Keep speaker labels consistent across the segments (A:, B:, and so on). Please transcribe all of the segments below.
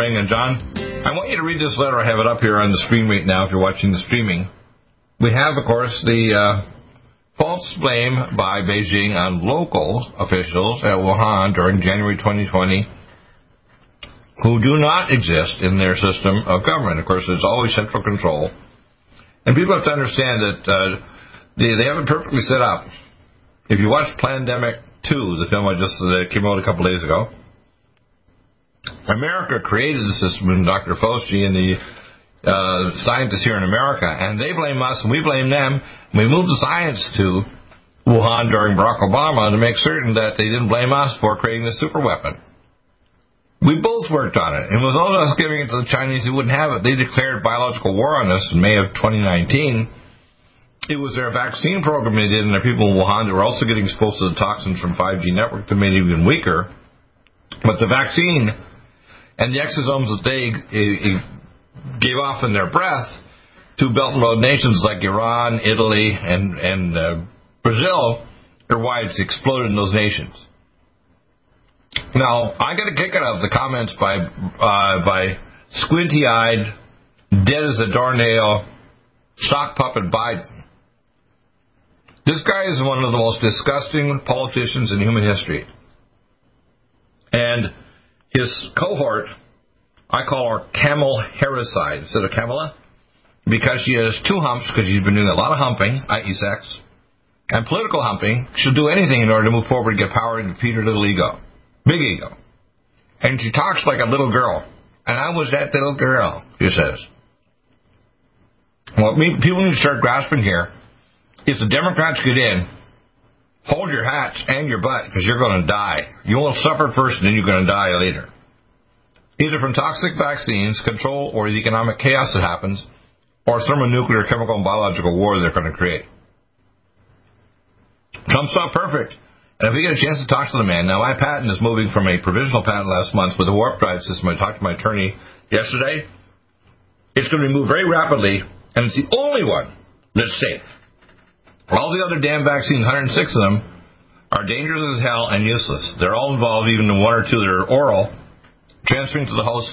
A: Spring and John, I want you to read this letter. I have it up here on the screen right now if you're watching the streaming. We have, of course, the uh, false blame by Beijing on local officials at Wuhan during January 2020 who do not exist in their system of government. Of course, there's always central control. And people have to understand that uh, they, they have it perfectly set up. If you watch Plandemic 2, the film I just uh, came out a couple days ago, America created the system, and Dr. Fauci and the uh, scientists here in America, and they blame us, and we blame them. We moved the science to Wuhan during Barack Obama to make certain that they didn't blame us for creating the super weapon. We both worked on it. It was only us giving it to the Chinese who wouldn't have it. They declared biological war on us in May of 2019. It was their vaccine program they did, and their people in Wuhan were also getting exposed to the toxins from 5G network that made it even weaker. But the vaccine and the exosomes that they gave off in their breath to Belt and Road nations like Iran, Italy, and and uh, Brazil are why it's exploded in those nations. Now, I got a kick out of the comments by uh, by squinty-eyed, dead as a doornail, sock puppet Biden. This guy is one of the most disgusting politicians in human history. And his cohort, I call her Camel Harricide instead of Kamala, because she has two humps, because she's been doing a lot of humping, i.e. sex, and political humping. She'll do anything in order to move forward and get power and defeat her little ego. Big ego. And she talks like a little girl. And I was that little girl, she says. What people need to start grasping here if the Democrats get in, hold your hats and your butt because you're going to die. You will suffer first and then you're going to die later. Either from toxic vaccines, control, or the economic chaos that happens, or thermonuclear, chemical, and biological war they're going to create. Trump's not perfect. And if we get a chance to talk to the man, now my patent is moving from a provisional patent last month with a warp drive system. I talked to my attorney yesterday. It's going to be moved very rapidly, and it's the only one that's safe. All the other damn vaccines, 106 of them, are dangerous as hell and useless. They're all involved, even the one or two that are oral, transferring to the host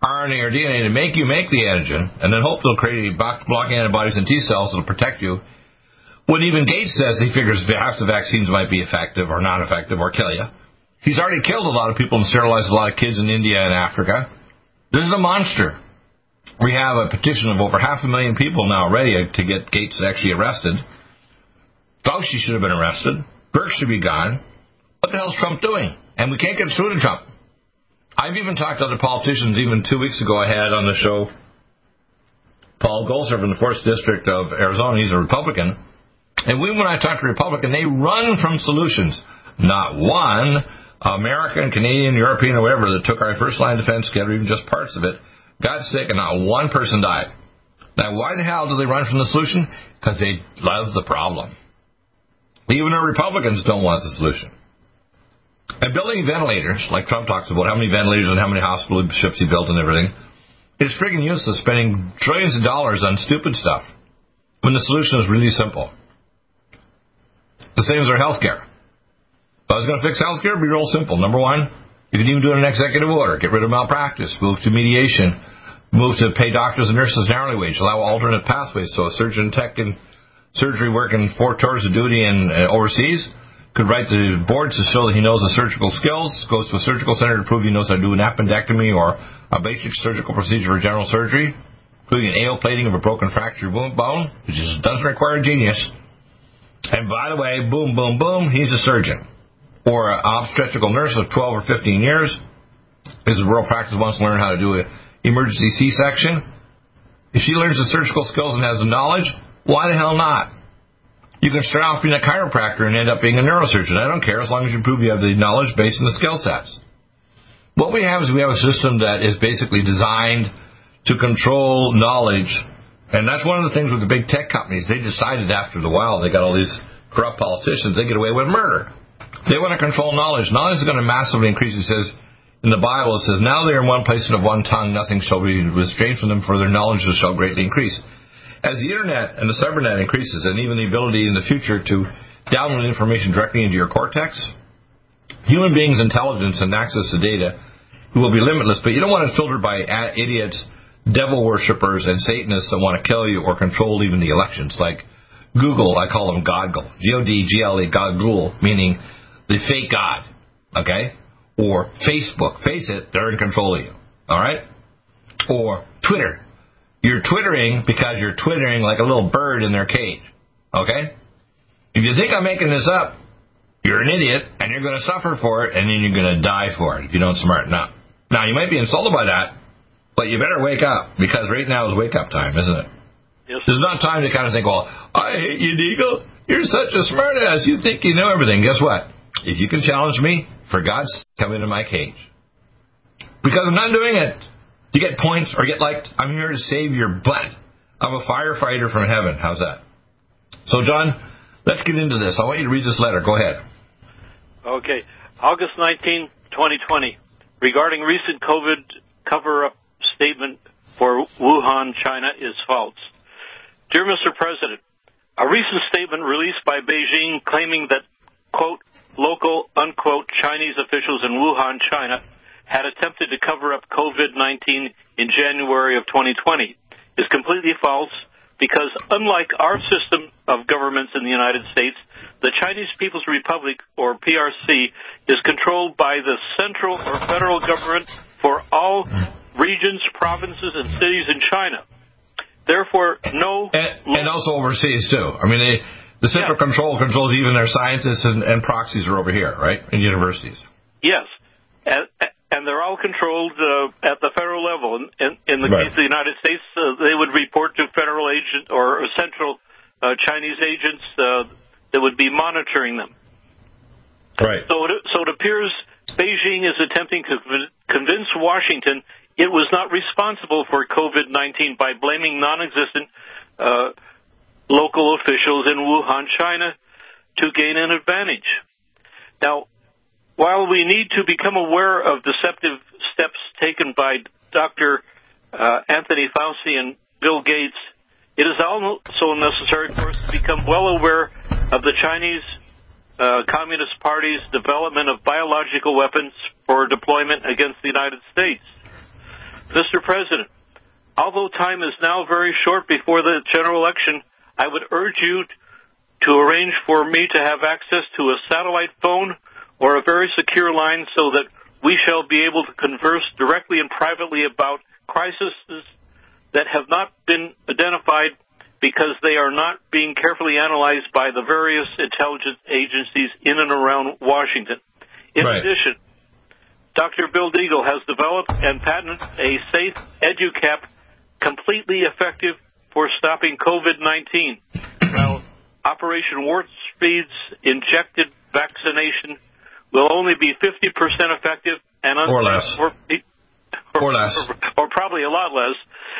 A: RNA or DNA to make you make the antigen, and then hope they'll create block antibodies and T cells that'll protect you. When even Gates says he figures half the vaccines might be effective or not effective or kill you. He's already killed a lot of people and sterilized a lot of kids in India and Africa. This is a monster. We have a petition of over half a million people now ready to get Gates actually arrested. Fauci should have been arrested. Birx should be gone. What the hell is Trump doing? And we can't get through to Trump. I've even talked to other politicians. Even two weeks ago, I had on the show Paul Gosar from the Fourth District of Arizona. He's a Republican. And we, when I talk to Republican, they run from solutions. Not one American, Canadian, European, or whatever that took our first line of defense together, even just parts of it, got sick, and not one person died. Now, why the hell do they run from the solution? Because they love the problem. Even our Republicans don't want the solution. And building ventilators, like Trump talks about how many ventilators and how many hospital ships he built and everything, is freaking useless spending trillions of dollars on stupid stuff when the solution is really simple. The same as our health care. If I was going to fix health care, it'd be real simple. Number one, you can even do it in an executive order. Get rid of malpractice. Move to mediation. Move to pay doctors and nurses an hourly wage. Allow alternate pathways so a surgeon tech can surgery working four tours of duty in uh, overseas could write the boards to show that he knows the surgical skills, goes to a surgical center to prove he knows how to do an appendectomy or a basic surgical procedure for general surgery, including an AO plating of a broken fractured bone, which is, doesn't require a genius. And by the way, boom, boom, boom, he's a surgeon. Or an obstetrical nurse of 12 or 15 years is a rural practice wants to learn how to do an emergency C-section. If she learns the surgical skills and has the knowledge, why the hell not? You can start off being a chiropractor and end up being a neurosurgeon. I don't care as long as you prove you have the knowledge base and the skill sets. What we have is we have a system that is basically designed to control knowledge, and that's one of the things with the big tech companies. They decided after the while they got all these corrupt politicians, they get away with murder. They want to control knowledge. Knowledge is going to massively increase. It says in the Bible, it says, Now they are in one place and of one tongue, nothing shall be restrained from them, for their knowledge shall greatly increase. As the internet and the cybernet increases, and even the ability in the future to download information directly into your cortex, human beings' intelligence and access to data will be limitless, but you don't want it filtered by idiots, devil worshippers, and Satanists that want to kill you or control even the elections. Like Google, I call them Godgle. G-O-D-G-L-E, Godgle, meaning the fake God. Okay? Or Facebook. Face it, they're in control of you. Alright? Or Twitter. You're twittering because you're twittering like a little bird in their cage. Okay? If you think I'm making this up, you're an idiot and you're going to suffer for it and then you're going to die for it if you don't smarten up. Now, you might be insulted by that, but you better wake up because right now is wake up time, isn't it?
B: Yes.
A: There's not time to kind of think, well, I hate you, Deagle. You're such a smartass. You think you know everything. Guess what? If you can challenge me, for God's sake, come into my cage. Because I'm not doing it to get points or get liked. I'm here to save your butt. I'm a firefighter from heaven. How's that? So, John, let's get into this. I want you to read this letter. Go ahead.
B: Okay. August 19, 2020. Regarding recent COVID cover-up statement for Wuhan, China is false. Dear Mr. President, a recent statement released by Beijing claiming that, quote, local, unquote, Chinese officials in Wuhan, China had attempted to cover up COVID-19 in January of 2020 is completely false because unlike our system of governments in the United States, the Chinese People's Republic, or PRC, is controlled by the central or federal government for all regions, provinces, and cities in China. Therefore, no.
A: And, and also overseas, too. I mean, they, the central yeah. control controls even their scientists and, and proxies are over here, right? In universities.
B: Yes. And, and they're all controlled uh, at the federal level. In, in, in the right. case of the United States, uh, they would report to federal agent or central uh, Chinese agents uh, that would be monitoring them.
A: Right.
B: So it, so it appears Beijing is attempting to convince Washington it was not responsible for COVID-19 by blaming non-existent uh, local officials in Wuhan, China, to gain an advantage. Now, while we need to become aware of deceptive steps taken by Dr. Uh, Anthony Fauci and Bill Gates, it is also necessary for us to become well aware of the Chinese uh, Communist Party's development of biological weapons for deployment against the United States. Mr. President, although time is now very short before the general election, I would urge you to arrange for me to have access to a satellite phone or a very secure line so that we shall be able to converse directly and privately about crises that have not been identified because they are not being carefully analyzed by the various intelligence agencies in and around Washington. In right. addition, Dr. Bill Deagle has developed and patented a safe EduCap completely effective for stopping COVID-19. While Operation Warp Speed's injected vaccination will only be 50% effective and
A: or less.
B: Or,
A: or, or less.
B: Or, or, probably a lot less.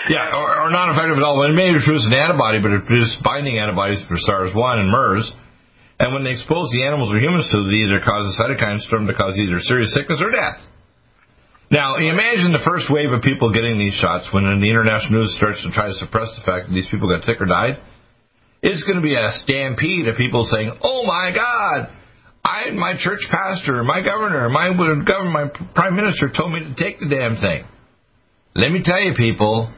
A: Yeah, or, or not effective at all. It may produce an antibody, but it produces binding antibodies for SARS-1 and MERS. And when they expose the animals or humans to it, either cause a cytokine storm to cause either serious sickness or death. Now, imagine the first wave of people getting these shots when the international news starts to try to suppress the fact that these people got sick or died. It's going to be a stampede of people saying, "Oh my God, I, my church pastor, my governor, my governor, my prime minister told me to take the damn thing. Let me tell you, people.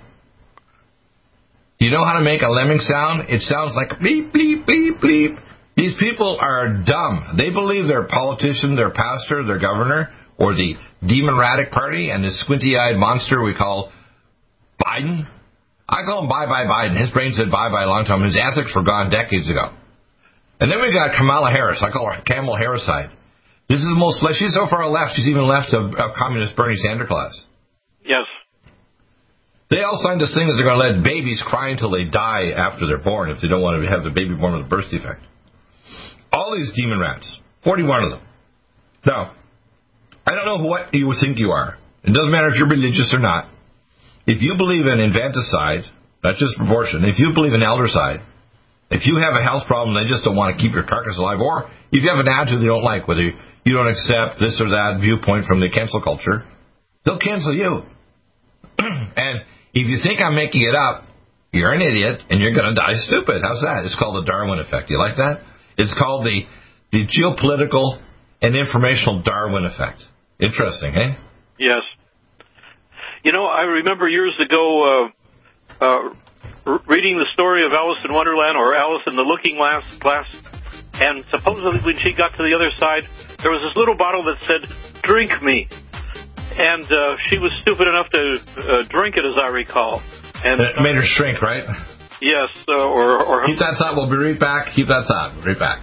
A: You know how to make a lemming sound? It sounds like bleep, bleep, bleep, bleep. These people are dumb. They believe their politician, their pastor, their governor, or the democratic party and this squinty-eyed monster we call Biden. I call him bye bye Biden. His brain said bye bye a long time. His ethics were gone decades ago. And then we got Kamala Harris. I call her Camel Harricide. This is the most, left. she's so far left, she's even left of, of communist Bernie Sanders class.
B: Yes.
A: They all signed this thing that they're going to let babies cry until they die after they're born if they don't want to have the baby born with a birth defect. all these demon rats, 41 of them. Now, I don't know what you think you are. It doesn't matter if you're religious or not. If you believe in infanticide, not just abortion, if you believe in eldercide, if you have a health problem, they just don't want to keep your carcass alive, or if you have an attitude they don't like, whether you don't accept this or that viewpoint from the cancel culture, they'll cancel you. and if you think I'm making it up, you're an idiot and you're going to die stupid. How's that? It's called the Darwin effect. You like that? It's called the the geopolitical and informational Darwin effect. Interesting, hey?
B: Yes. You know, I remember years ago uh, uh, reading the story of Alice in Wonderland or Alice in the Looking Glass, glass, and supposedly when she got to the other side, there was this little bottle that said, "Drink me," and uh, she was stupid enough to uh, drink it, as I recall.
A: And it made her shrink, right?
B: Yes, uh, or, or
A: keep that thought. We'll be right back. Keep that thought. Right back.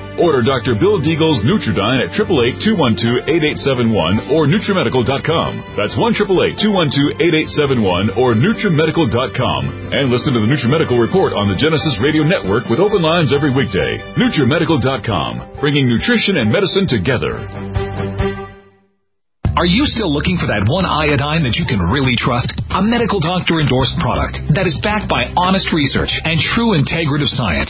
C: Order Dr. Bill Deagle's Nutriodine at 888-212-8871 or NutriMedical.com. That's 1-888-212-8871 or NutriMedical.com. And listen to the NutriMedical Report on the Genesis Radio Network with open lines every weekday. NutriMedical.com, bringing nutrition and medicine together.
D: Are you still looking for that one iodine that you can really trust? A medical doctor endorsed product that is backed by honest research and true integrative science?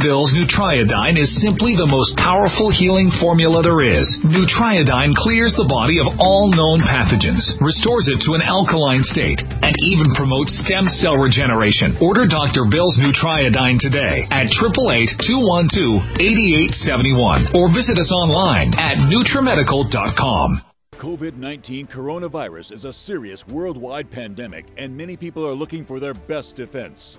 D: Bill's Nutriodine is simply the most powerful healing formula there is. Nutriodine clears the body of all known pathogens, restores it to an alkaline state, and even promotes stem cell regeneration. Order Dr. Bill's Nutriodine today at 888-212-8871 or visit us online at NutriMedical.com.
C: COVID 19 coronavirus is a serious worldwide pandemic, and many people are looking for their best defense.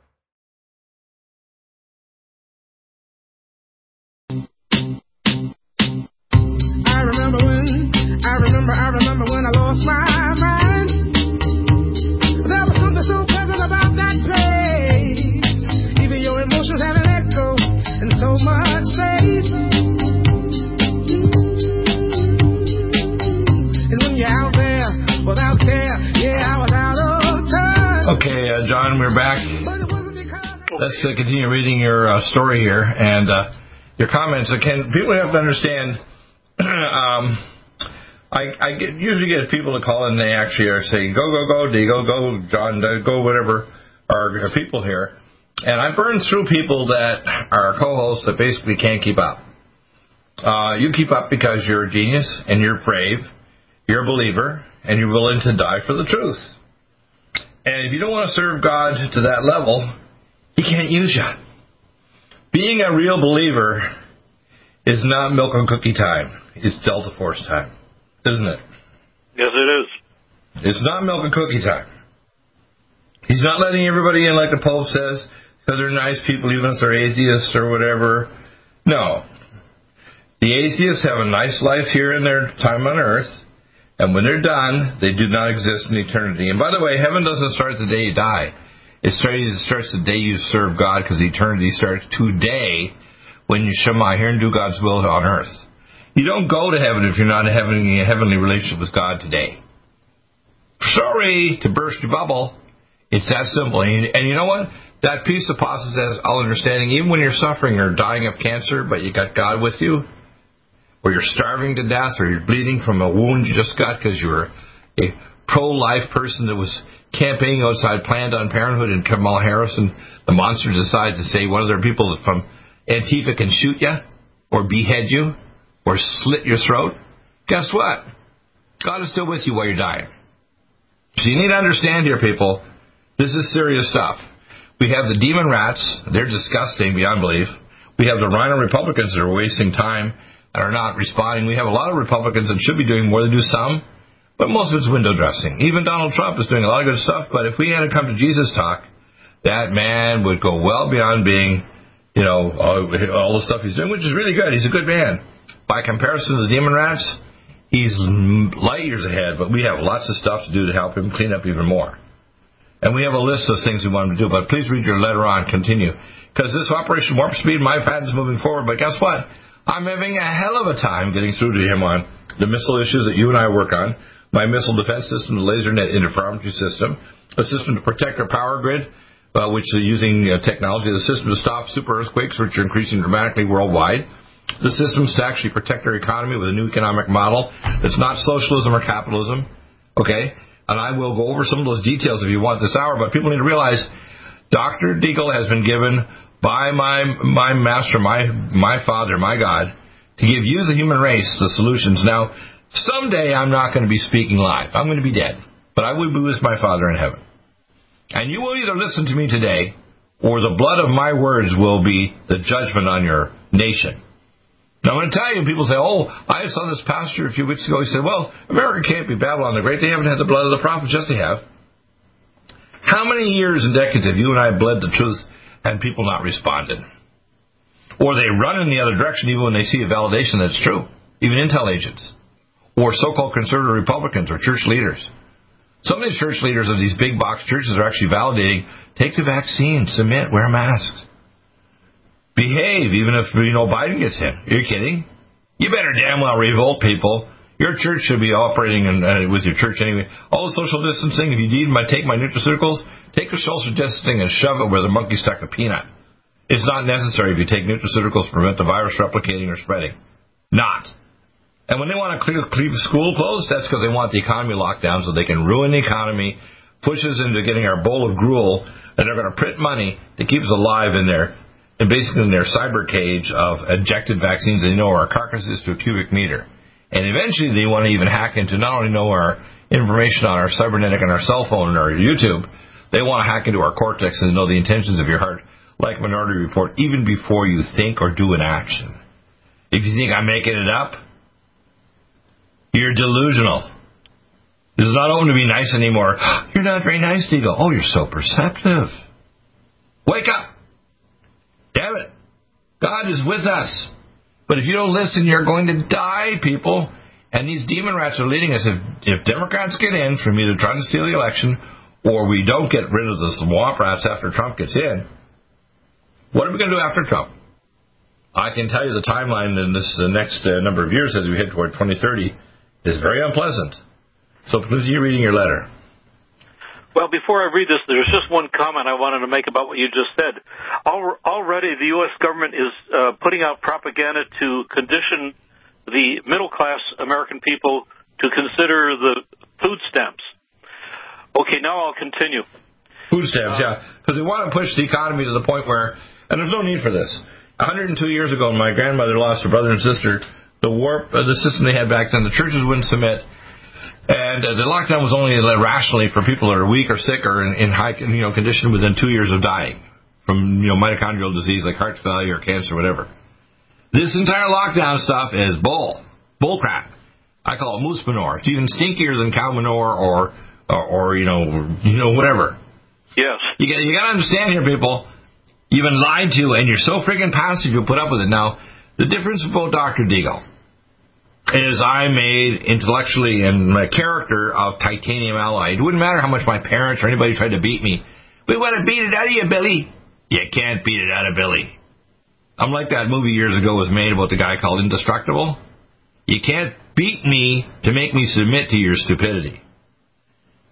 E: remember, I remember when I lost my mind. There was something so pleasant about that place. Even your emotions have an echo in so much space. And when you're out there without care, yeah, I was out of touch.
A: Okay, uh, John, we're back.
E: But it wasn't because
A: Let's uh, continue reading your uh, story here and uh, your comments. Again, people have to understand. um, I, I get, usually get people to call and they actually are saying, go, go, go, D, go, go, John, go, whatever, are people here. And I burn through people that are co-hosts that basically can't keep up. Uh, you keep up because you're a genius and you're brave, you're a believer, and you're willing to die for the truth. And if you don't want to serve God to that level, He can't use you. Being a real believer is not milk and cookie time. It's Delta Force time, isn't it?
B: Yes, it is.
A: It's not milk and cookie time. He's not letting everybody in like the Pope says because they're nice people, even if they're atheists or whatever. No. The atheists have a nice life here in their time on earth, and when they're done, they do not exist in eternity. And by the way, heaven doesn't start the day you die. It starts the day you serve God because eternity starts today when you Shema here and do God's will on earth. You don't go to heaven if you're not having a heavenly relationship with God today. Sorry to burst your bubble. It's that simple. And, and you know what? That peace of passes all understanding, even when you're suffering or dying of cancer, but you got God with you, or you're starving to death, or you're bleeding from a wound you just got because you were a pro-life person that was campaigning outside Planned Parenthood and Kamala Harris and the monster decides to say one of their people from Antifa can shoot you or behead you or slit your throat. Guess what? God is still with you while you're dying. So you need to understand here, people, this is serious stuff. We have the demon rats. They're disgusting beyond belief. We have the rhino Republicans that are wasting time and are not responding. We have a lot of Republicans that should be doing more. They do some, but most of it's window dressing. Even Donald Trump is doing a lot of good stuff, but if we had to come to Jesus talk, that man would go well beyond being, you know, all, all the stuff he's doing, which is really good. He's a good man. By comparison to the demon rats, he's light years ahead, but we have lots of stuff to do to help him clean up even more. And we have a list of things we want him to do, but please read your letter on, continue. Because this Operation Warp Speed, my patent's moving forward, but guess what? I'm having a hell of a time getting through to him on the missile issues that you and I work on, my missile defense system, the laser net interferometry system, a system to protect our power grid, uh, which is using uh, technology, the system to stop super earthquakes, which are increasing dramatically worldwide, the systems to actually protect our economy with a new economic model that's not socialism or capitalism, okay? And I will go over some of those details if you want this hour, but people need to realize Dr. Deagle has been given by my my master, my my father, my God, to give you the human race the solutions. Now, someday I'm not going to be speaking live. I'm going to be dead. But I will be with my Father in heaven. And you will either listen to me today, or the blood of my words will be the judgment on your nation. Now, I'm going to tell you, people say, oh, I saw this pastor a few weeks ago. He said, well, America can't be Babylon the Great. They haven't had the blood of the prophets. Yes, they have. How many years and decades have you and I bled the truth and people not responded? Or they run in the other direction even when they see a validation that's true, even intel agents, or so-called conservative Republicans or church leaders. Some of these church leaders of these big box churches are actually validating, take the vaccine, submit, wear masks behave even if you know Biden gets in. Are you kidding? You better damn well revolt people. Your church should be operating in, uh, with your church anyway. All the social distancing. If you need my take my nutraceuticals, take the social distancing and shove it where the monkey stuck a peanut. It's not necessary if you take nutraceuticals to prevent the virus replicating or spreading. Not. And when they want to keep school closed, that's because they want the economy locked down so they can ruin the economy, push us into getting our bowl of gruel, and they're going to print money to keep us alive in there and basically in their cyber cage of injected vaccines they know our carcasses to a cubic meter. And eventually they want to even hack into not only know our information on our cybernetic and our cell phone and our YouTube, they want to hack into our cortex and know the intentions of your heart, like Minority Report, even before you think or do an action. If you think I'm making it up, you're delusional. This is not open to be nice anymore. You're not very nice, Deagle. Oh, you're so perceptive. Wake up! Damn it. God is with us. But if you don't listen, you're going to die, people. And these demon rats are leading us. If, if Democrats get in from either trying to steal the election or we don't get rid of the swamp rats after Trump gets in, what are we going to do after Trump? I can tell you the timeline in this the next uh, number of years as we head toward 2030 is very unpleasant. So please, you reading your letter.
B: Well, before I read this, there's just one comment I wanted to make about what you just said. Already, the U.S. government is uh, putting out propaganda to condition the middle class American people to consider the food stamps. Okay, now I'll continue.
A: Food stamps, uh, yeah, because they want to push the economy to the point where, and there's no need for this. 102 years ago, my grandmother lost her brother and sister, the warp, uh, the system they had back then, the churches wouldn't submit. And uh, the lockdown was only rationally for people that are weak or sick or in, in high you know, condition within two years of dying from you know mitochondrial disease like heart failure, or cancer, whatever. This entire lockdown stuff is bull, bull crap. I call it moose manure. It's even stinkier than cow manure or or, or you know you know whatever.
B: Yes.
A: You got you got to understand here, people. You've been lied to, and you're so freaking passive. You'll put up with it. Now, the difference about Dr. Deagle is I made intellectually and my character of titanium alloy. It wouldn't matter how much my parents or anybody tried to beat me. We want to beat it out of you, Billy. You can't beat it out of Billy. I'm like that movie years ago was made about the guy called Indestructible. You can't beat me to make me submit to your stupidity.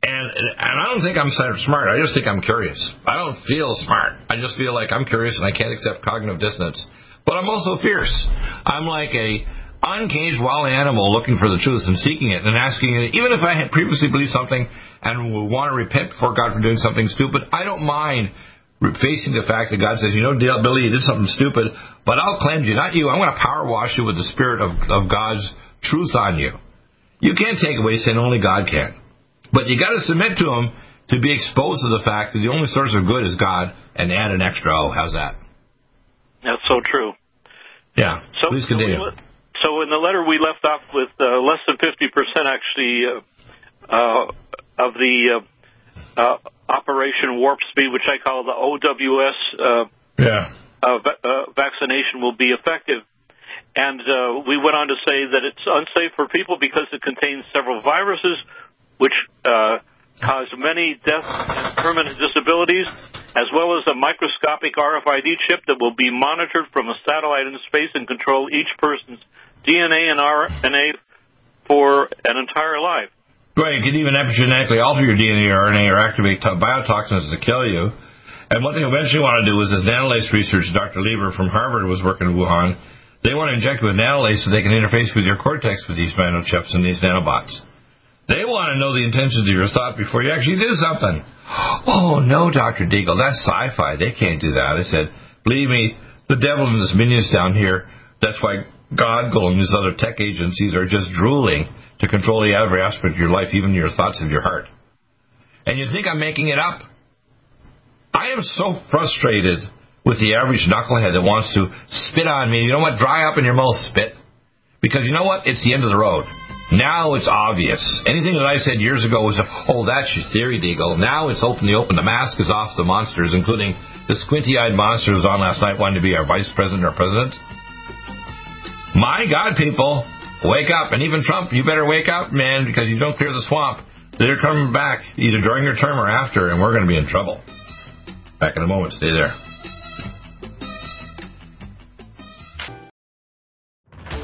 A: And and I don't think I'm smart. I just think I'm curious. I don't feel smart. I just feel like I'm curious and I can't accept cognitive dissonance. But I'm also fierce. I'm like a uncaged wild animal looking for the truth and seeking it and asking it. Even if I had previously believed something and want to repent before God for doing something stupid, I don't mind facing the fact that God says, you know, Billy, you did something stupid, but I'll cleanse you, not you. I'm going to power wash you with the spirit of, of God's truth on you. You can't take away sin, only God can. But you got to submit to Him to be exposed to the fact that the only source of good is God, and add an extra O. How's that?
B: That's so true.
A: Yeah.
B: So,
A: Please continue.
B: So, so in the letter we left off with uh, less than 50% actually uh, uh, of the uh, uh, Operation Warp Speed, which I call the OWS
A: uh, yeah.
B: va- vaccination, will be effective. And we went on to say that it's unsafe for people because it contains several viruses, which cause many deaths and permanent disabilities, as well as a microscopic RFID chip that will be monitored from a satellite in space and control each person's DNA and RNA for an entire life.
A: Right, you can even epigenetically alter your DNA or RNA or activate biotoxins to kill you. And what they eventually want to do is this nanolace research Dr. Lieber from Harvard was working in Wuhan. They want to inject with nanolace so they can interface with your cortex with these nanochips and these nanobots. They want to know the intentions of your thought before you actually do something. Oh, no, Dr. Deagle, that's sci-fi. They can't do that. I said, believe me, the devil and his minions down here, that's why Godgle and these other tech agencies are just drooling to control the every aspect of your life, even your thoughts of your heart. And you think I'm making it up? I am so frustrated with the average knucklehead that wants to spit on me. You know what? Dry up in your mouth, spit. Because you know what? It's the end of the road. Now it's obvious. Anything that I said years ago was, oh, that's your theory, Deagle. Now it's open the open. The mask is off the monsters, including the squinty-eyed monster who was on last night wanting to be our vice president or president. My God, people, wake up. And even Trump, you better wake up, man, because you don't clear the swamp. They're coming back either during your term or after, and we're going to be in trouble. Back in a moment. Stay there.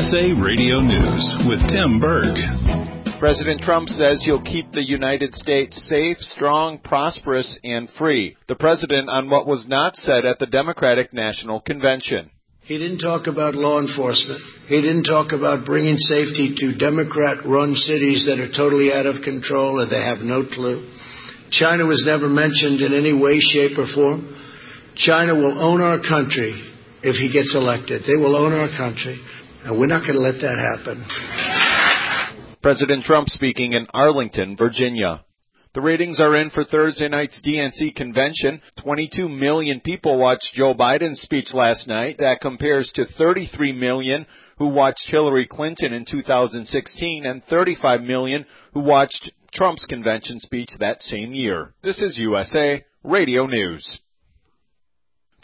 F: USA Radio News with Tim Berg.
G: President Trump says he'll keep the United States safe, strong, prosperous, and free. The president on what was not said at the Democratic National Convention.
H: He didn't talk about law enforcement. He didn't talk about bringing safety to Democrat run cities that are totally out of control and they have no clue. China was never mentioned in any way, shape, or form. China will own our country if he gets elected. They will own our country, and we're not going to let that happen.
G: President Trump speaking in Arlington, Virginia. The ratings are in for Thursday night's DNC convention. 22 million people watched Joe Biden's speech last night. That compares to 33 million who watched Hillary Clinton in 2016 and 35 million who watched Trump's convention speech that same year. This is USA Radio News.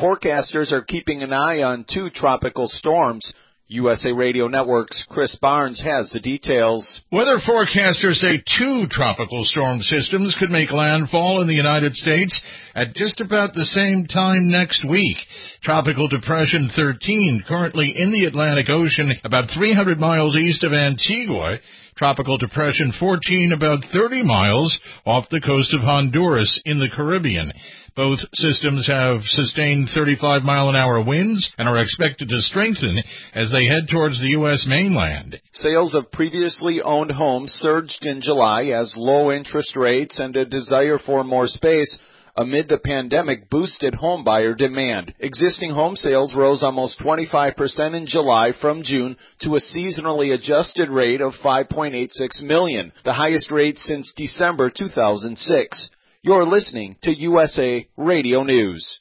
G: Forecasters are keeping an eye on two tropical storms. USA Radio Network's Chris Barnes has the details.
I: Weather forecasters say two tropical storm systems could make landfall in the United States at just about the same time next week. Tropical Depression 13, currently in the Atlantic Ocean, about 300 miles east of Antigua. Tropical Depression 14, about 30 miles off the coast of Honduras in the Caribbean. Both systems have sustained 35 mile an hour winds and are expected to strengthen as they head towards the U.S. mainland.
G: Sales of previously owned homes surged in July as low interest rates and a desire for more space amid the pandemic boosted homebuyer demand. Existing home sales rose almost 25% in July from June to a seasonally adjusted rate of 5.86 million, the highest rate since December 2006. You're listening to USA Radio News.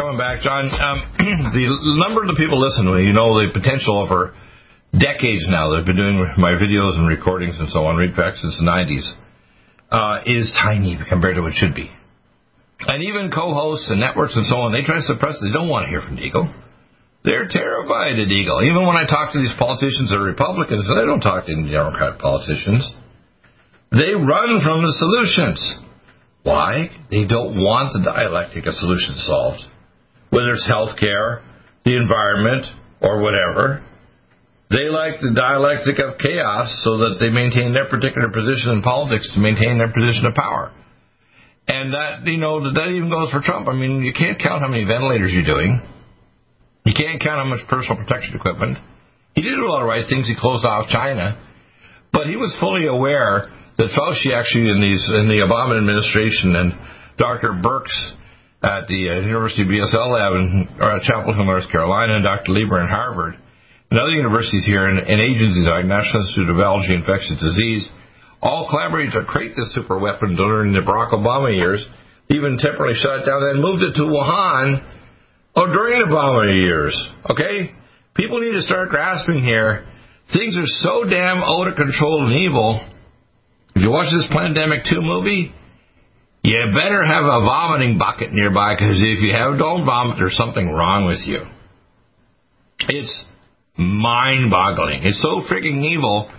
A: Coming back, John, um, the number of the people listening, you know the potential over decades now that I've been doing my videos and recordings and so on, right back since the 90s, uh, is tiny compared to what it should be. And even co-hosts and networks and so on, they try to suppress. They don't want to hear from Deagle. They're terrified of Deagle. Even when I talk to these politicians that are Republicans, they don't talk to any Democrat politicians. They run from the solutions. Why? They don't want the dialectic of solutions solved. Whether it's health care, the environment, or whatever. They like the dialectic of chaos so that they maintain their particular position in politics to maintain their position of power. And that, you know, that even goes for Trump. I mean, you can't count how many ventilators you're doing. You can't count how much personal protection equipment. He did a lot of right things. He closed off China. But he was fully aware that Fauci actually in these in the Obama administration and Dr. Birx at the uh, University of BSL lab in uh, Chapel Hill, North Carolina, and Dr. Lieber in Harvard, and other universities here and, and agencies like National Institute of Allergy and Infectious Disease, all collaborated to create this super weapon during the Barack Obama years, even temporarily shut it down, then moved it to Wuhan oh, during the Obama years. Okay? People need to start grasping here. Things are so damn out of control and evil. If you watch this Plandemic 2 movie, you better have a vomiting bucket nearby because if you have don't vomit, there's something wrong with you. It's mind boggling. It's so freaking evil.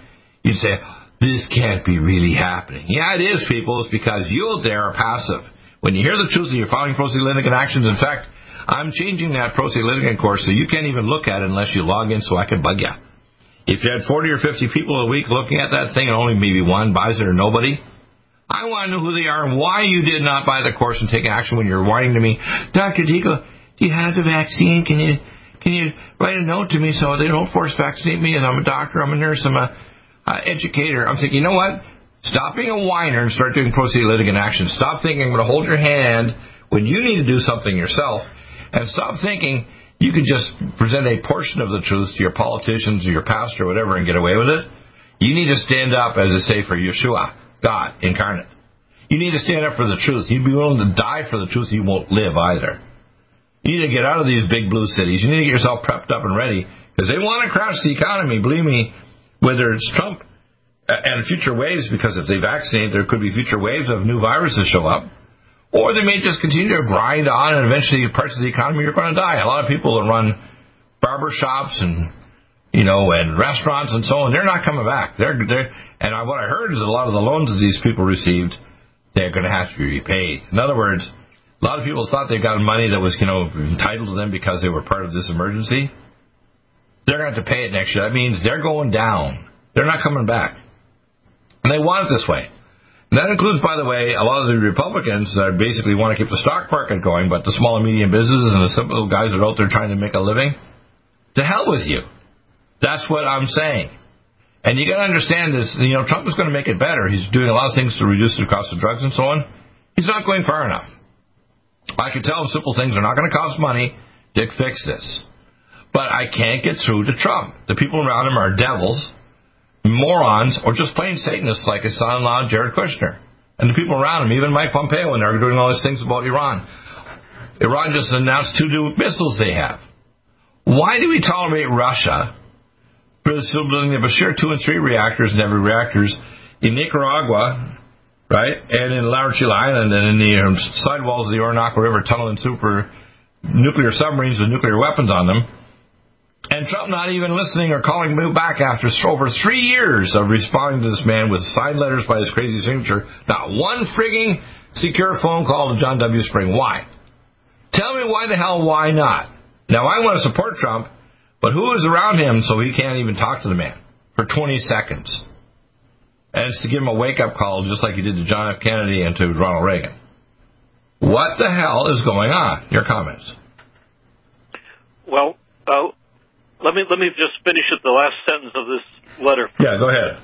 A: You'd say, this can't be really happening. Yeah, it is, people. It's because you there are passive. When you hear the truth and you're following pro-litigant actions, in fact, I'm changing that pro-litigant course so you can't even look at it unless you log in so I can bug you. If you had 40 or 50 people a week looking at that thing and only maybe one buys it or nobody, I want to know who they are and why you did not buy the course and take action when you're writing to me, Dr. Deagle, do you have the vaccine? Can you can you write a note to me so they don't force vaccinate me? And I'm a doctor, I'm a nurse, I'm a uh, educator. I'm thinking, you know what? Stop being a whiner and start doing pro se litigant action. Stop thinking I'm going to hold your hand when you need to do something yourself, and stop thinking you can just present a portion of the truth to your politicians or your pastor or whatever and get away with it. You need to stand up, as I say, for Yeshua, God incarnate. You need to stand up for the truth. You'd be willing to die for the truth. You won't live either. You need to get out of these big blue cities. You need to get yourself prepped up and ready because they want to crash the economy. Believe me, whether it's Trump uh, and future waves, because if they vaccinate, there could be future waves of new viruses show up. Or they may just continue to grind on, and eventually parts of the economy are going to die. A lot of people that run barber shops and you know, and restaurants and so on, they're not coming back. They're, they're, and what I heard is a lot of the loans that these people received, they're going to have to be repaid. In other words, a lot of people thought they got money that was, you know, entitled to them because they were part of this emergency. They're going to have to pay it next year. That means they're going down. They're not coming back. And they want it this way. And that includes, by the way, a lot of the Republicans that basically want to keep the stock market going, but the small and medium businesses and the simple guys that are out there trying to make a living, to hell with you. That's what I'm saying. And you got to understand this. You know, Trump is going to make it better. He's doing a lot of things to reduce the cost of drugs and so on. He's not going far enough. I can tell him simple things are not going to cost money. Dick, fix this. But I can't get through to Trump. The people around him are devils, morons, or just plain Satanists like his son-in-law Jared Kushner. And the people around him, even Mike Pompeo, when they're doing all these things about Iran. Iran just announced two new missiles they have. Why do we tolerate Russia building the Bushehr 2 and 3 reactors in every reactors in Nicaragua, right, and in Laurentian Island and in the um, sidewalls of the Orinoco River tunneling super nuclear submarines with nuclear weapons on them. And Trump not even listening or calling me back after over three years of responding to this man with signed letters by his crazy signature. Not one frigging secure phone call to John W. Spring. Why? Tell me why the hell why not? Now I want to support Trump but who is around him so he can't even talk to the man for 20 seconds? And it's to give him a wake up call, just like he did to John F. Kennedy and to Ronald Reagan. What the hell is going on? Your comments.
B: Well, uh, let me let me just finish at the last sentence of this letter.
A: Yeah, go ahead.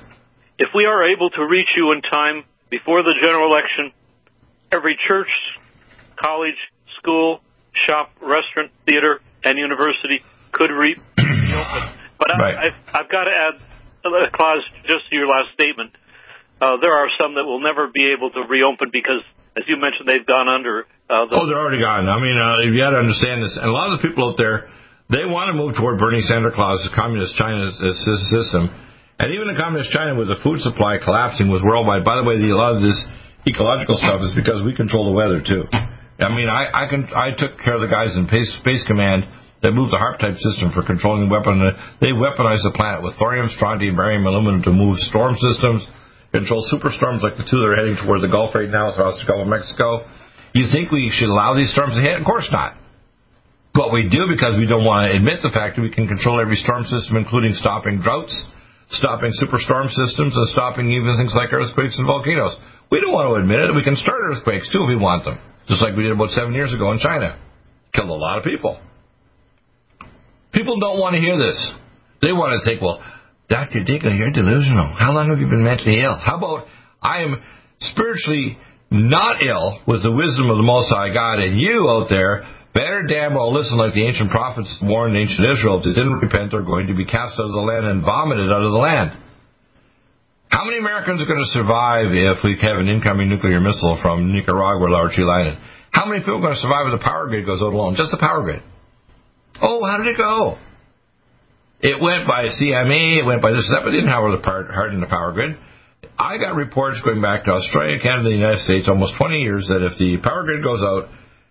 B: If we are able to reach you in time before the general election, every church, college, school, shop, restaurant, theater, and university could reopen. But I,
A: Right.
B: I've, I've got to add a clause just to your last statement. Uh, there are some that will never be able to reopen because, as you mentioned, they've gone under. Uh, the,
A: Oh, they're already gone. I mean, uh, you got to understand this. And a lot of the people out there, they want to move toward Bernie Sanders Claus, communist China uh, system. And even in communist China, with the food supply collapsing, was worldwide. By the way, the, a lot of this ecological stuff is because we control the weather too. I mean, I I can I took care of the guys in Space, Space Command that move the HAARP type system for controlling weapon. Uh, they weaponize the planet with thorium, strontium, barium, aluminum to move storm systems, control superstorms like the two that are heading toward the Gulf right now across the Gulf of Mexico. You think we should allow these storms to hit? Of course not. But we do because we don't want to admit the fact that we can control every storm system, including stopping droughts, stopping superstorm systems, and stopping even things like earthquakes and volcanoes. We don't want to admit it. We can start earthquakes too if we want them, just like we did about seven years ago in China. Killed a lot of people. People don't want to hear this. They want to think, well, Dr. Deagle, you're delusional. How long have you been mentally ill? How about I am spiritually not ill with the wisdom of the Most High God, and you out there better damn well listen like the ancient prophets warned ancient Israel if they didn't repent, they're going to be cast out of the land and vomited out of the land. How many Americans are going to survive if we have an incoming nuclear missile from Nicaragua Tree Island? How many people are going to survive if the power grid goes out alone? Just the power grid. Oh, how did it go? It went by CME, it went by this, that, but it didn't have the part, harden the power grid. I got reports going back to Australia, Canada, the United States, almost 20 years, that if the power grid goes out,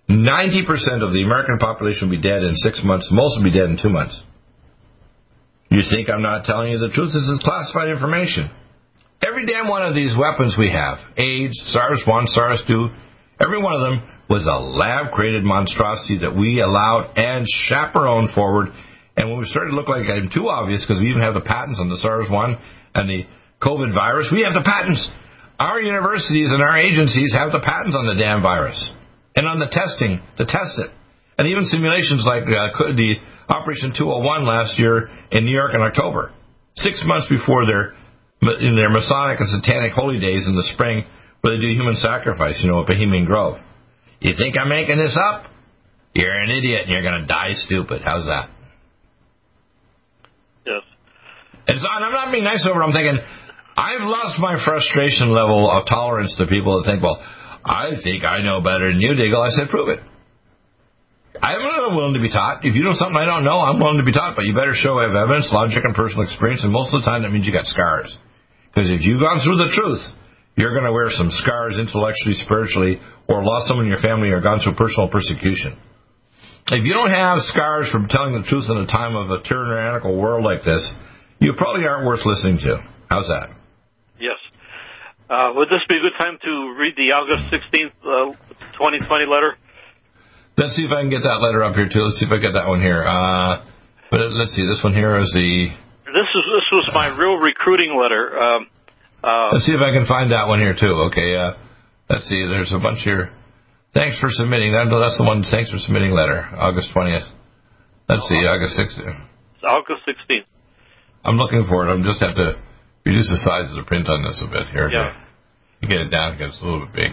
A: 90% of the American population will be dead in six months. Most will be dead in two months. You think I'm not telling you the truth? This is classified information. Every damn one of these weapons we have, AIDS, SARS-1, SARS-2, every one of them was a lab-created monstrosity that we allowed and chaperoned forward. And when we started to look like I'm too obvious, because we even have the patents on the SARS-1 and the COVID virus, we have the patents. Our universities and our agencies have the patents on the damn virus and on the testing to test it. And even simulations like uh, the Operation 201 last year in New York in October, six months before their in their Masonic and Satanic holy days in the spring, where they do human sacrifice, you know, at Bohemian Grove. You think I'm making this up? You're an idiot and you're going to die stupid. How's that?
B: yes.
A: And so, and I'm not being nice over it. I'm thinking,
J: I've lost my frustration level of tolerance to people that think, well, I think I know better than you, Deagle. I said, prove it. I'm willing to be taught. If you know something I don't know, I'm willing to be taught, but you better show I have evidence, logic, and personal experience, and most of the time that means you got scars. Because if you've gone through the truth, you're going to wear some scars intellectually, spiritually, or lost someone in your family or gone through personal persecution. If you don't have scars from telling the truth in a time of a tyrannical world like this, you probably aren't worth listening to. How's that?
B: Yes. Uh, would this be a good time to read the August 16th, uh, 2020 letter?
J: Let's see if I can get that letter up here too. Let's see if I get that one here. Uh, but let's see, this one here is the.
B: This is this was my real recruiting letter. Um, uh,
J: let's see if I can find that one here too. Okay. Uh, let's see. There's a bunch here. Thanks for submitting. That, that's the one. Thanks for submitting letter. August 20th. Let's see. August 16th.
B: August 16th.
J: I'm looking for it. I'm just have to reduce the size of the print on this a bit here.
B: Yeah.
J: You get it down because it's a little bit big.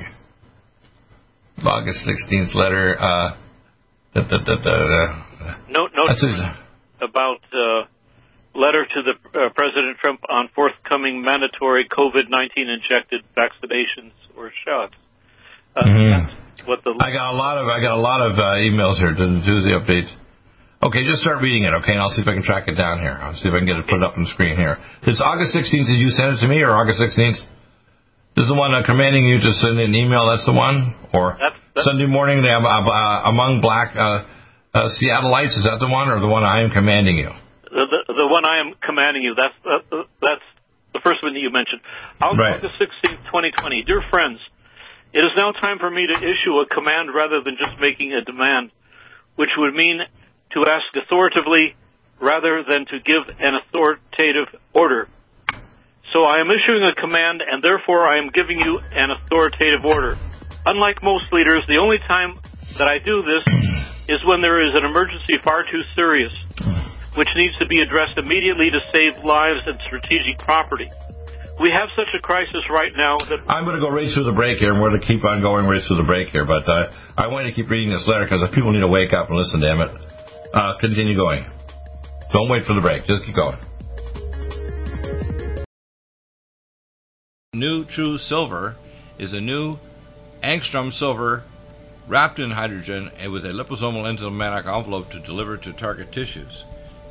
J: August 16th letter. Uh, da, da, da, da,
B: Note, note about uh, letter to the uh, President Trump on forthcoming mandatory COVID-19 injected vaccinations or shots. Uh,
J: mm-hmm. what the I got a lot of I got a lot of uh, emails here to do the updates. Okay, just start reading it, okay, and I'll see if I can track it down here. I'll see if I can get it put up on the screen here. It's August 16th. Did you send it to me or August 16th? This is the one uh, commanding you to send an email. That's the one, or
B: that's, that's
J: Sunday morning they have, uh, uh, among black uh, uh, Seattleites. Is that the one, or the one I am commanding you?
B: The, the, one I am commanding you. That's uh, that's the first one that you mentioned. August
J: right.
B: 16th, 2020. Dear friends, it is now time for me to issue a command rather than just making a demand, which would mean to ask authoritatively rather than to give an authoritative order. So I am issuing a command, and therefore I am giving you an authoritative order. Unlike most leaders, the only time that I do this is when there is an emergency far too serious, which needs to be addressed immediately to save lives and strategic property. We have such a crisis right now that
J: I'm going to go right through the break here, and we're going to keep on going right through the break here. But uh, I want to keep reading this letter because people need to wake up and listen. Damn it! Uh, continue going. Don't wait for the break. Just keep going.
A: New True Silver is a new angstrom silver wrapped in hydrogen and with a liposomal enzymatic envelope to deliver to target tissues.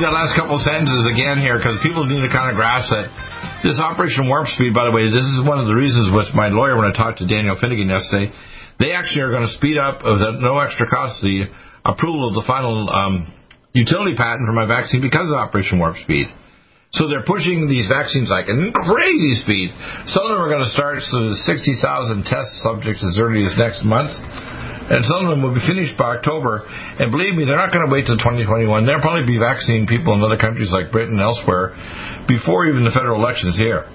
A: Read that last couple of sentences again here because people need to kind of grasp that this Operation Warp Speed, by the way, this is one of the reasons with my lawyer when I talked to Daniel Finnegan yesterday. They actually are going to speed up, at no extra cost, the approval of the final um, utility patent for my vaccine because of Operation Warp Speed. So they're pushing these vaccines like in crazy speed. Some of them are going to start so 60,000 test subjects as early as next month and some of them will be finished by October. And believe me, they're not going to wait till 2021. They'll probably be vaccinating people in other countries like Britain and elsewhere before even the federal elections here.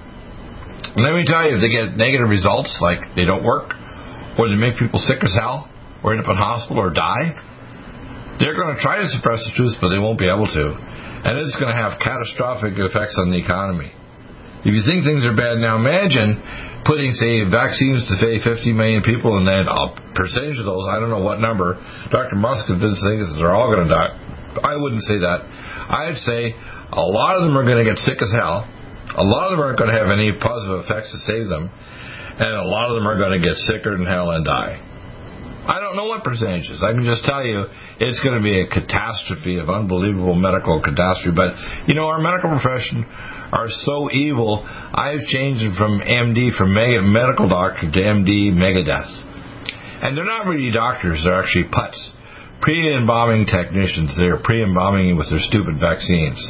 A: And let me tell you, if they get negative results, like they don't work, or they make people sick as hell, or end up in hospital or die, they're going to try to suppress the truth, but they won't be able to. And it's going to have catastrophic effects on the economy. If you think things are bad now, imagine putting, say, vaccines to say 50 million people, and then a percentage of those, I don't know what number, Dr. Musk things they're all going to die. I wouldn't say that. I'd say a lot of them are going to get sick as hell. A lot of them aren't going to have any positive effects to save them. And a lot of them are going to get sicker than hell and die. I don't know what percentages. I can just tell you it's going to be a catastrophe of unbelievable medical catastrophe. But, you know, our medical profession are so evil, I've changed from MD, from medical doctor to MD Megadeth. And they're not really doctors, they're actually putts. Pre-embalming technicians, they're pre-embalming you with their stupid vaccines.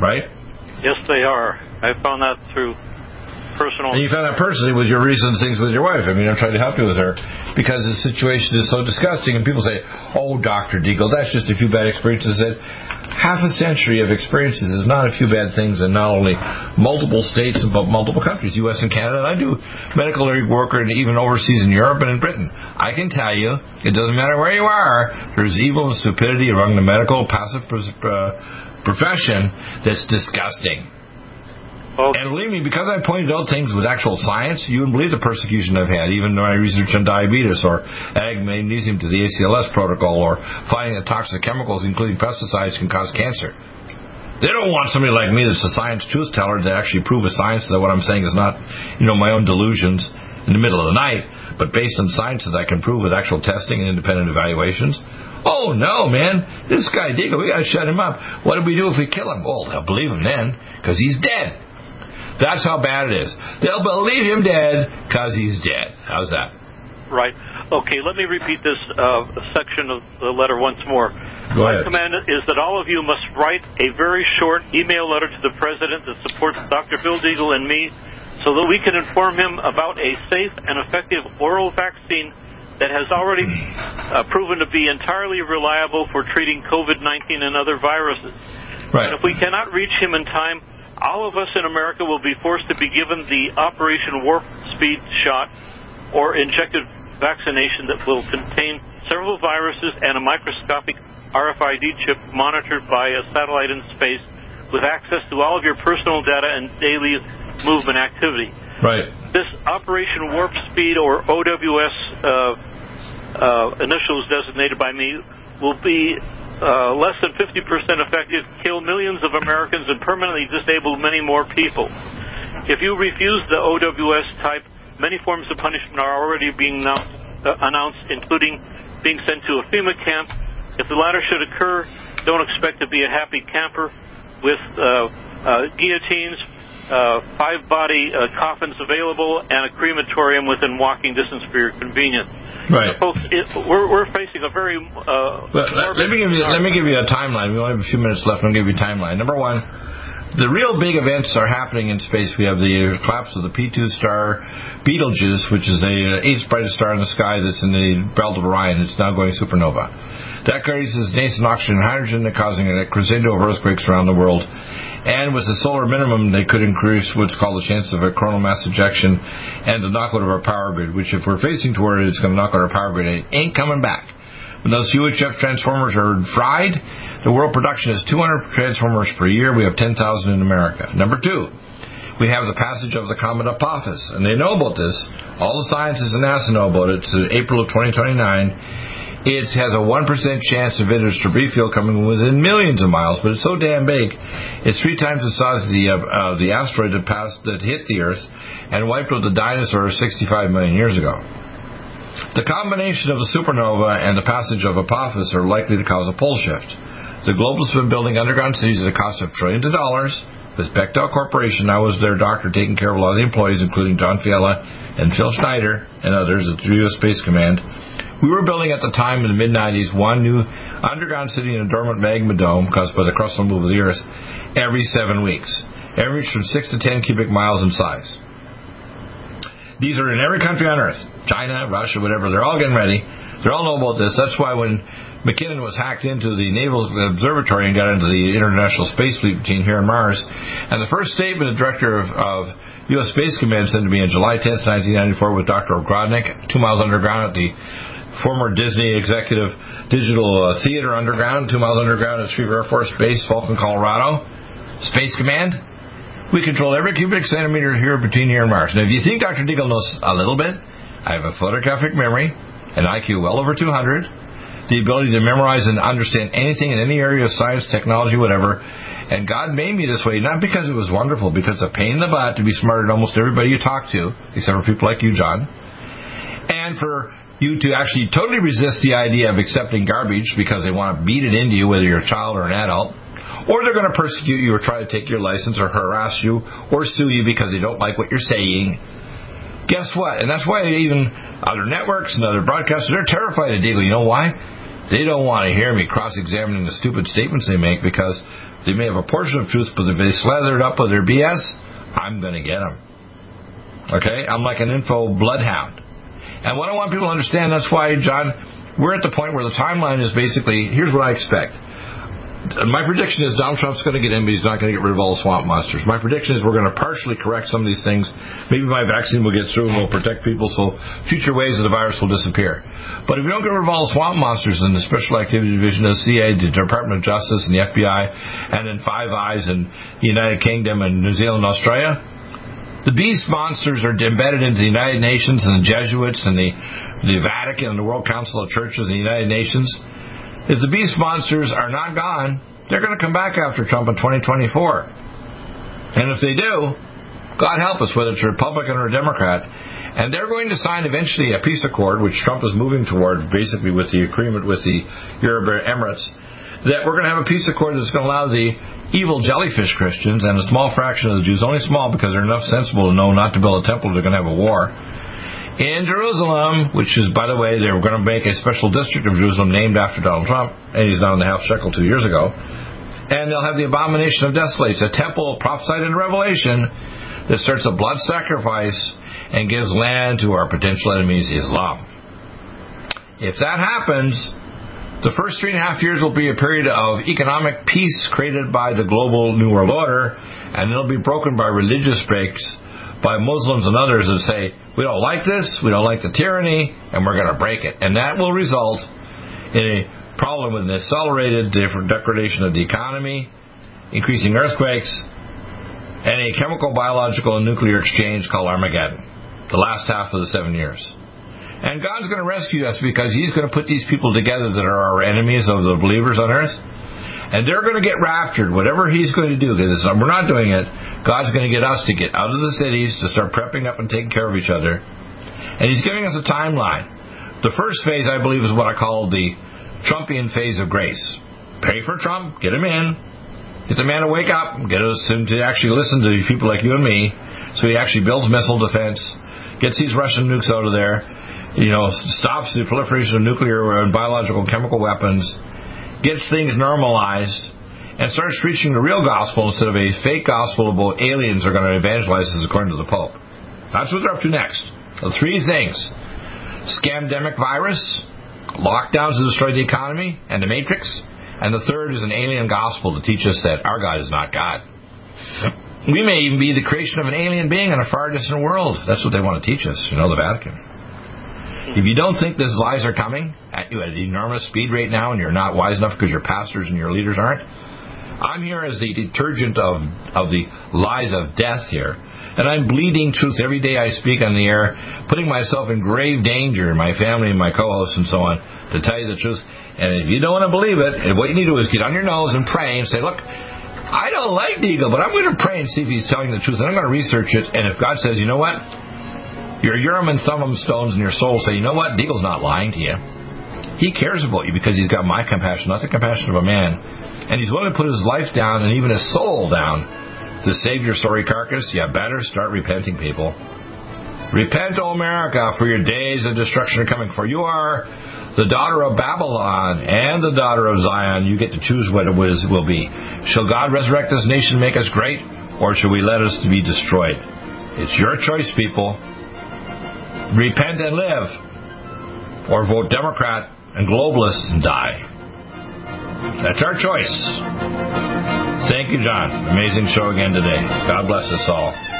A: Right?
B: Yes, they are. I found that through personal.
A: And you found that personally with your recent things with your wife. I mean, I'm trying to help you with her because the situation is so disgusting. And people say, "Oh, Doctor Deagle, that's just a few bad experiences." That half a century of experiences is not a few bad things in not only multiple states but multiple countries, U.S. and Canada. And I do medical work and even overseas in Europe and in Britain. I can tell you, it doesn't matter where you are. There's evil and stupidity among the medical passive uh, profession that's disgusting. Okay. And believe me, because I pointed out things with actual science, you wouldn't believe the persecution I've had, even my research on diabetes or adding magnesium to the ACLS protocol or finding that toxic chemicals, including pesticides, can cause cancer. They don't want somebody like me that's a science truth teller to actually prove with science that what I'm saying is not, you know, my own delusions in the middle of the night, but based on science that I can prove with actual testing and independent evaluations. Oh no, man! This guy Deagle, we gotta shut him up. What do we do if we kill him? Well, they'll believe him then, because he's dead. That's how bad it is. They'll believe him dead because he's dead. How's that?
B: Right. Okay, let me repeat this uh, section of the letter once more.
A: Go ahead.
B: My command is that all of you must write a very short email letter to the President that supports Dr. Bill Deagle and me so that we can inform him about a safe and effective oral vaccine that has already uh, proven to be entirely reliable for treating COVID 19 and other viruses.
A: Right.
B: And if we cannot reach him in time, all of us in America will be forced to be given the Operation Warp Speed shot or injected vaccination that will contain several viruses and a microscopic RFID chip monitored by a satellite in space with access to all of your personal data and daily movement activity.
A: Right.
B: This Operation Warp Speed, or OWS uh, uh, initials designated by me, will be uh, less than 50% effective, kill millions of Americans, and permanently disable many more people. If you refuse the OWS type, many forms of punishment are already being now, uh, announced, including being sent to a FEMA camp. If the latter should occur, don't expect to be a happy camper with uh, uh, guillotines, uh, five body uh, coffins available, and a crematorium within walking distance for your convenience.
A: Right.
B: So, folks, it, we're, we're facing a very. Uh,
A: let, let me give you let me give you a timeline. We only have a few minutes left. I'll give you a timeline. Number one, the real big events are happening in space. We have the collapse of the P2 star Betelgeuse, which is a uh, eighth brightest star in the sky that's in the belt of Orion. It's now going supernova. That releases nascent oxygen and hydrogen, causing a crescendo of earthquakes around the world. And with the solar minimum, they could increase what's called the chance of a coronal mass ejection and the knockout of our power grid, which if we're facing toward it, it's going to knock out our power grid. It ain't coming back. When those UHF transformers are fried, the world production is 200 transformers per year. We have 10,000 in America. Number two, we have the passage of the comet Apophis, and they know about this. All the scientists in NASA know about it. It's April of 2029. It has a 1% chance of interest debris field coming within millions of miles, but it's so damn big. It's three times the size of the, uh, the asteroid that, passed, that hit the Earth and wiped out the dinosaurs 65 million years ago. The combination of the supernova and the passage of Apophis are likely to cause a pole shift. The globalists have been building underground cities at a cost of trillions of dollars. With Bechtel Corporation, I was their doctor taking care of a lot of the employees, including Don Fiala and Phil Schneider and others at the U.S. Space Command. We were building at the time in the mid 90s one new underground city in a dormant magma dome caused by the crustal move of the Earth every seven weeks, average from 6 to 10 cubic miles in size. These are in every country on Earth China, Russia, whatever. They're all getting ready. They all know about this. That's why when McKinnon was hacked into the Naval Observatory and got into the International Space Fleet routine here on Mars, and the first statement the director of, of U.S. Space Command sent to me on July 10, 1994, with Dr. Ogrodnik, two miles underground at the former Disney executive digital uh, theater underground, two miles underground at Schriever Air Force Base, Falcon, Colorado. Space Command. We control every cubic centimeter here between here and Mars. Now, if you think Dr. Deagle knows a little bit, I have a photographic memory, an IQ well over 200, the ability to memorize and understand anything in any area of science, technology, whatever. And God made me this way, not because it was wonderful, because it's a pain in the butt to be smarter than almost everybody you talk to, except for people like you, John. And for you to actually totally resist the idea of accepting garbage because they want to beat it into you, whether you're a child or an adult, or they're going to persecute you or try to take your license or harass you or sue you because they don't like what you're saying. Guess what? And that's why even other networks and other broadcasters, they're terrified of Deagle. You know why? They don't want to hear me cross-examining the stupid statements they make because they may have a portion of truth, but if they slather it up with their BS, I'm going to get them. Okay? I'm like an info bloodhound. And what I want people to understand, that's why, John, we're at the point where the timeline is basically here's what I expect. My prediction is Donald Trump's going to get in, but he's not going to get rid of all the swamp monsters. My prediction is we're going to partially correct some of these things. Maybe my vaccine will get through and will protect people so future waves of the virus will disappear. But if we don't get rid of all the swamp monsters in the Special Activity Division of the CIA, the Department of Justice, and the FBI, and then Five Eyes in the United Kingdom and New Zealand and Australia, the beast monsters are embedded into the United Nations and the Jesuits and the, the Vatican and the World Council of Churches and the United Nations. If the beast monsters are not gone, they're going to come back after Trump in 2024. And if they do, God help us, whether it's Republican or Democrat, and they're going to sign eventually a peace accord, which Trump is moving toward, basically with the agreement with the Arab Emirates, that we're going to have a peace accord that's going to allow the evil jellyfish Christians and a small fraction of the Jews, only small because they're enough sensible to know not to build a temple, they're going to have a war. In Jerusalem, which is, by the way, they're going to make a special district of Jerusalem named after Donald Trump, and he's down in the half shekel two years ago. And they'll have the abomination of desolates, a temple prophesied in Revelation that starts a blood sacrifice and gives land to our potential enemies, Islam. If that happens, the first three and a half years will be a period of economic peace created by the global New World Order, and it'll be broken by religious breaks by Muslims and others that say, we don't like this, we don't like the tyranny, and we're going to break it. And that will result in a problem with an accelerated degradation of the economy, increasing earthquakes, and a chemical, biological, and nuclear exchange called Armageddon, the last half of the seven years. And God's going to rescue us because He's going to put these people together that are our enemies of the believers on earth. And they're going to get raptured, whatever He's going to do, because we're not doing it. God's going to get us to get out of the cities, to start prepping up and taking care of each other. And He's giving us a timeline. The first phase, I believe, is what I call the Trumpian phase of grace. Pay for Trump, get him in, get the man to wake up, get him to actually listen to people like you and me, so he actually builds missile defense, gets these Russian nukes out of there, you know, stops the proliferation of nuclear and biological and chemical weapons, gets things normalized, and starts preaching the real gospel instead of a fake gospel about aliens are going to evangelize us according to the Pope. That's what they're up to next. The three things scamdemic virus, lockdowns to destroy the economy, and the matrix. And the third is an alien gospel to teach us that our God is not God. We may even be the creation of an alien being in a far distant world. That's what they want to teach us, you know, the Vatican. If you don't think these lies are coming at you at an enormous speed right now and you're not wise enough because your pastors and your leaders aren't, I'm here as the detergent of, of the lies of death here. And I'm bleeding truth every day I speak on the air, putting myself in grave danger, my family and my co-hosts and so on, to tell you the truth. And if you don't want to believe it, what you need to do is get on your nose and pray and say, look, I don't like Deagle, but I'm going to pray and see if he's telling the truth. And I'm going to research it. And if God says, you know what? Your Urim and Thummim stones in your soul say, you know what? Deagle's not lying to you. He cares about you because he's got my compassion, not the compassion of a man. And he's willing to put his life down and even his soul down to save your sorry carcass. You better start repenting, people. Repent, O America, for your days of destruction are coming. For you are the daughter of Babylon and the daughter of Zion. You get to choose what it was, will be. Shall God resurrect this nation and make us great, or shall we let us be destroyed? It's your choice, people repent and live, or vote Democrat and globalist and die. That's our choice. Thank you, John. Amazing show again today. God bless us all.